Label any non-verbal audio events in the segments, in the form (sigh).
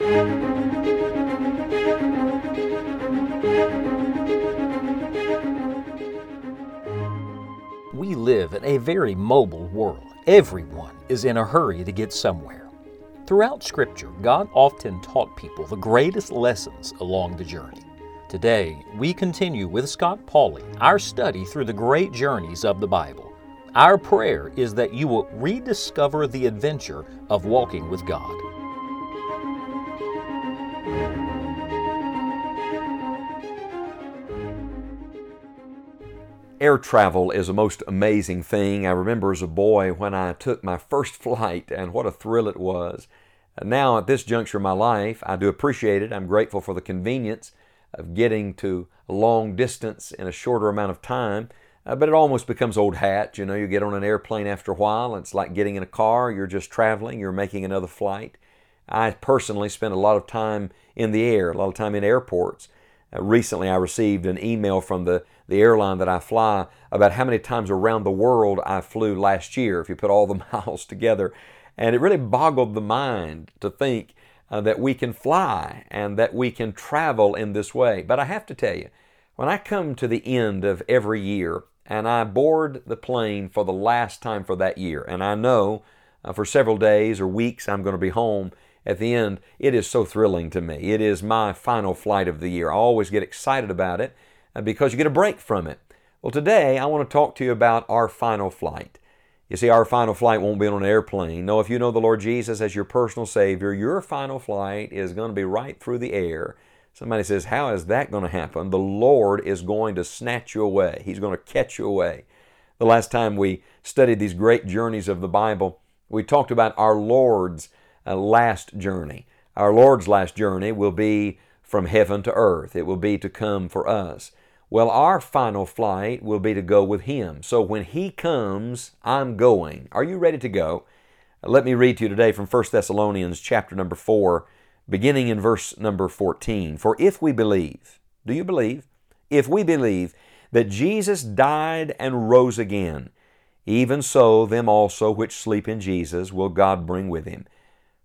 We live in a very mobile world. Everyone is in a hurry to get somewhere. Throughout Scripture, God often taught people the greatest lessons along the journey. Today, we continue with Scott Pauley our study through the great journeys of the Bible. Our prayer is that you will rediscover the adventure of walking with God. Air travel is a most amazing thing. I remember as a boy when I took my first (laughs) flight and what a thrill it was. Now, at this juncture of my life, I do appreciate it. I'm grateful for the convenience of getting to long distance in a shorter amount of time. Uh, but it almost becomes old hat. You know, you get on an airplane after a while, it's like getting in a car. You're just traveling, you're making another flight. I personally spend a lot of time in the air, a lot of time in airports. Uh, recently, I received an email from the, the airline that I fly about how many times around the world I flew last year, if you put all the (laughs) miles together. And it really boggled the mind to think uh, that we can fly and that we can travel in this way. But I have to tell you, when I come to the end of every year and I board the plane for the last time for that year, and I know uh, for several days or weeks I'm going to be home at the end, it is so thrilling to me. It is my final flight of the year. I always get excited about it uh, because you get a break from it. Well, today I want to talk to you about our final flight. You see, our final flight won't be on an airplane. No, if you know the Lord Jesus as your personal Savior, your final flight is going to be right through the air. Somebody says, How is that going to happen? The Lord is going to snatch you away, He's going to catch you away. The last time we studied these great journeys of the Bible, we talked about our Lord's uh, last journey. Our Lord's last journey will be from heaven to earth, it will be to come for us. Well, our final flight will be to go with Him. So when He comes, I'm going. Are you ready to go? Let me read to you today from 1 Thessalonians chapter number 4, beginning in verse number 14. For if we believe, do you believe? If we believe that Jesus died and rose again, even so them also which sleep in Jesus will God bring with Him.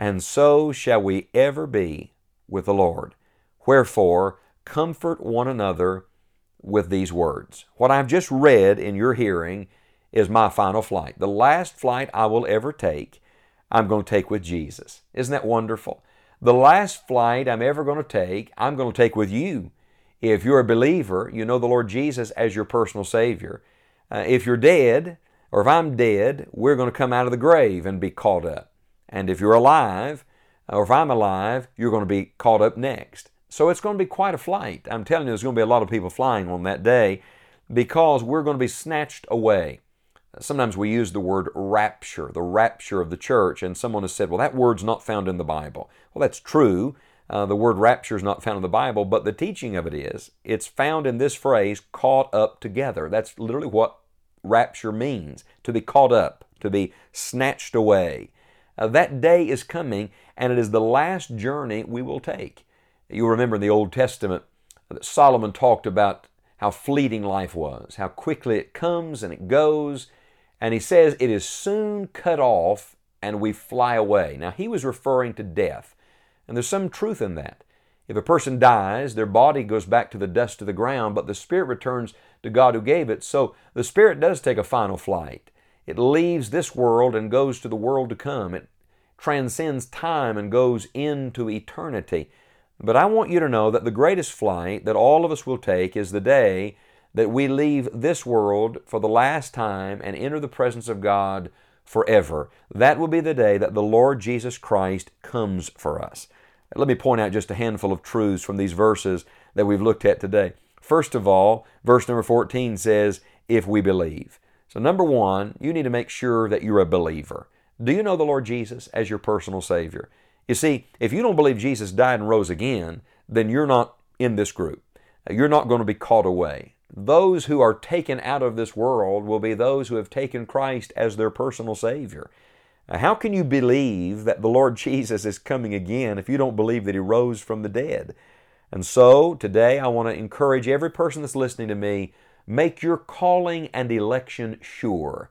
and so shall we ever be with the Lord. Wherefore, comfort one another with these words. What I've just read in your hearing is my final flight. The last flight I will ever take, I'm going to take with Jesus. Isn't that wonderful? The last flight I'm ever going to take, I'm going to take with you. If you're a believer, you know the Lord Jesus as your personal Savior. Uh, if you're dead, or if I'm dead, we're going to come out of the grave and be caught up. And if you're alive, or if I'm alive, you're going to be caught up next. So it's going to be quite a flight. I'm telling you, there's going to be a lot of people flying on that day because we're going to be snatched away. Sometimes we use the word rapture, the rapture of the church, and someone has said, well, that word's not found in the Bible. Well, that's true. Uh, the word rapture is not found in the Bible, but the teaching of it is. It's found in this phrase, caught up together. That's literally what rapture means to be caught up, to be snatched away. Uh, that day is coming, and it is the last journey we will take. You'll remember in the Old Testament that Solomon talked about how fleeting life was, how quickly it comes and it goes, and he says it is soon cut off and we fly away. Now, he was referring to death, and there's some truth in that. If a person dies, their body goes back to the dust of the ground, but the spirit returns to God who gave it. So the spirit does take a final flight. It leaves this world and goes to the world to come. It transcends time and goes into eternity. But I want you to know that the greatest flight that all of us will take is the day that we leave this world for the last time and enter the presence of God forever. That will be the day that the Lord Jesus Christ comes for us. Let me point out just a handful of truths from these verses that we've looked at today. First of all, verse number 14 says, If we believe. So, number one, you need to make sure that you're a believer. Do you know the Lord Jesus as your personal Savior? You see, if you don't believe Jesus died and rose again, then you're not in this group. You're not going to be caught away. Those who are taken out of this world will be those who have taken Christ as their personal Savior. How can you believe that the Lord (laughs) Jesus is coming again if you don't believe that He rose from the dead? And so today I want to encourage every person that's listening to me make your calling and election sure.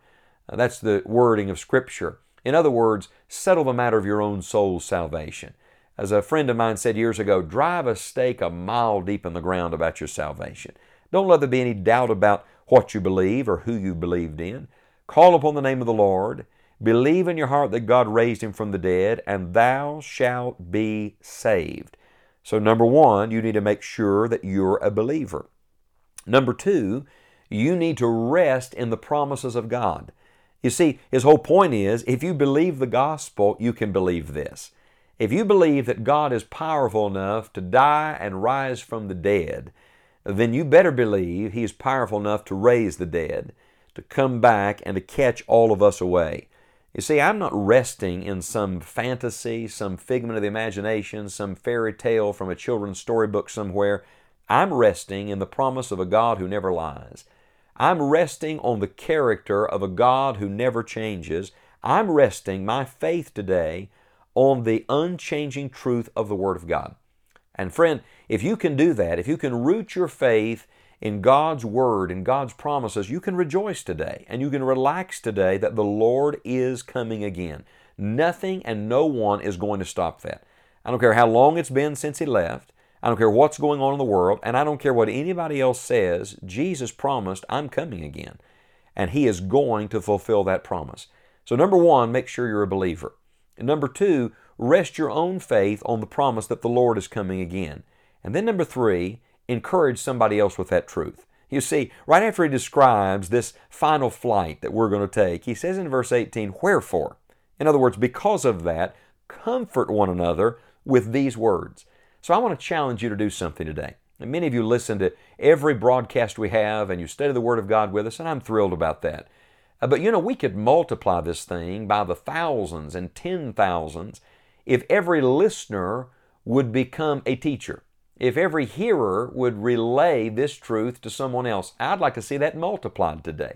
That's the wording of Scripture. In other words, settle the matter of your own soul's salvation. As a friend of mine said years ago, drive a stake a mile deep in the ground about your salvation. Don't let there be any doubt about what you believe or who you believed in. Call upon the name of the Lord. Believe in your heart that God raised him from the dead, and thou shalt be saved. So, number one, you need to make sure that you're a believer. Number two, you need to rest in the promises of God. You see, his whole point is if you believe the gospel, you can believe this. If you believe that God is powerful enough to die and rise from the dead, then you better believe He is powerful enough to raise the dead, to come back and to catch all of us away. You see, I'm not resting in some fantasy, some figment of the imagination, some fairy tale from a children's storybook somewhere. I'm resting in the promise of a God who never lies. I'm resting on the character of a God who never changes. I'm resting my faith today on the unchanging truth of the Word of God. And friend, if you can do that, if you can root your faith in God's Word and God's promises, you can rejoice today and you can relax today that the Lord is coming again. Nothing and no one is going to stop that. I don't care how long it's been since He left. I don't care what's going on in the world, and I don't care what anybody else says. Jesus promised, I'm coming again. And He is going to fulfill that promise. So, number one, make sure you're a believer. And number two, rest your own faith on the promise that the Lord is coming again. And then number three, encourage somebody else with that truth. You see, right after he describes this final flight that we're going to take, he says in verse 18, Wherefore? In other words, because of that, comfort one another with these words. So I want to challenge you to do something today. And many of you listen to every broadcast we have and you study the Word of God with us, and I'm thrilled about that. Uh, but you know, we could multiply this thing by the thousands and ten thousands if every listener would become a teacher. If every hearer would relay this truth to someone else, I'd like to see that multiplied today.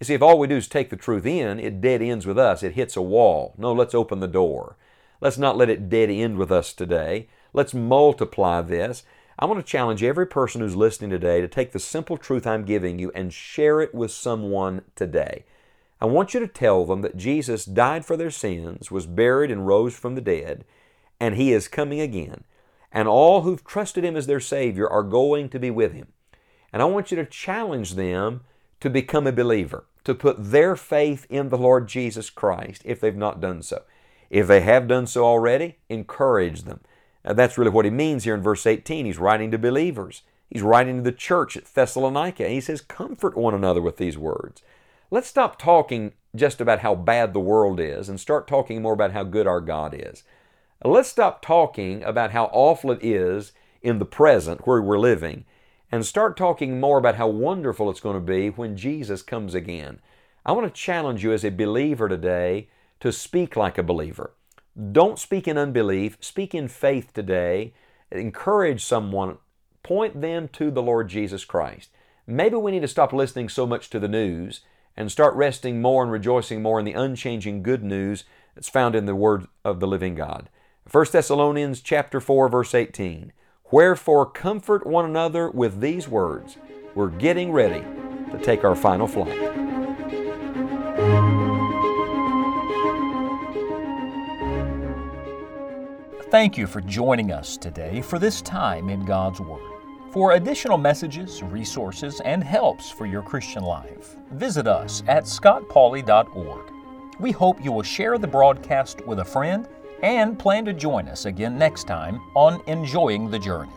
You see, if all we do is take the truth in, it dead ends with us. It hits a wall. No, let's open the door. Let's not let it dead end with us today. Let's multiply this. I want to challenge every person who's listening today to take the simple truth I'm giving you and share it with someone today. I want you to tell them that Jesus died for their sins, was buried, and rose from the dead, and He is coming again. And all who've trusted Him as their Savior are going to be with Him. And I want you to challenge them to become a believer, to put their faith in the Lord Jesus Christ if they've not done so. If they have done so already, encourage them. That's really what he means here in verse 18. He's writing to believers. He's writing to the church at Thessalonica. He says, Comfort one another with these words. Let's stop talking just about how bad the world is and start talking more about how good our God is. Let's stop talking about how awful it is in the present where we're living and start talking more about how wonderful it's going to be when Jesus comes again. I want to challenge you as a believer today to speak like a believer. Don't speak in unbelief, speak in faith today. Encourage someone, point them to the Lord Jesus Christ. Maybe we need to stop listening so much to the news and start resting more and rejoicing more in the unchanging good news that's found in the word of the living God. 1 Thessalonians chapter 4 verse 18. Wherefore comfort one another with these words. We're getting ready to take our final flight. Thank you for joining us today for this time in God's Word. For additional messages, resources, and helps for your Christian life, visit us at scottpauley.org. We hope you will share the broadcast with a friend and plan to join us again next time on Enjoying the Journey.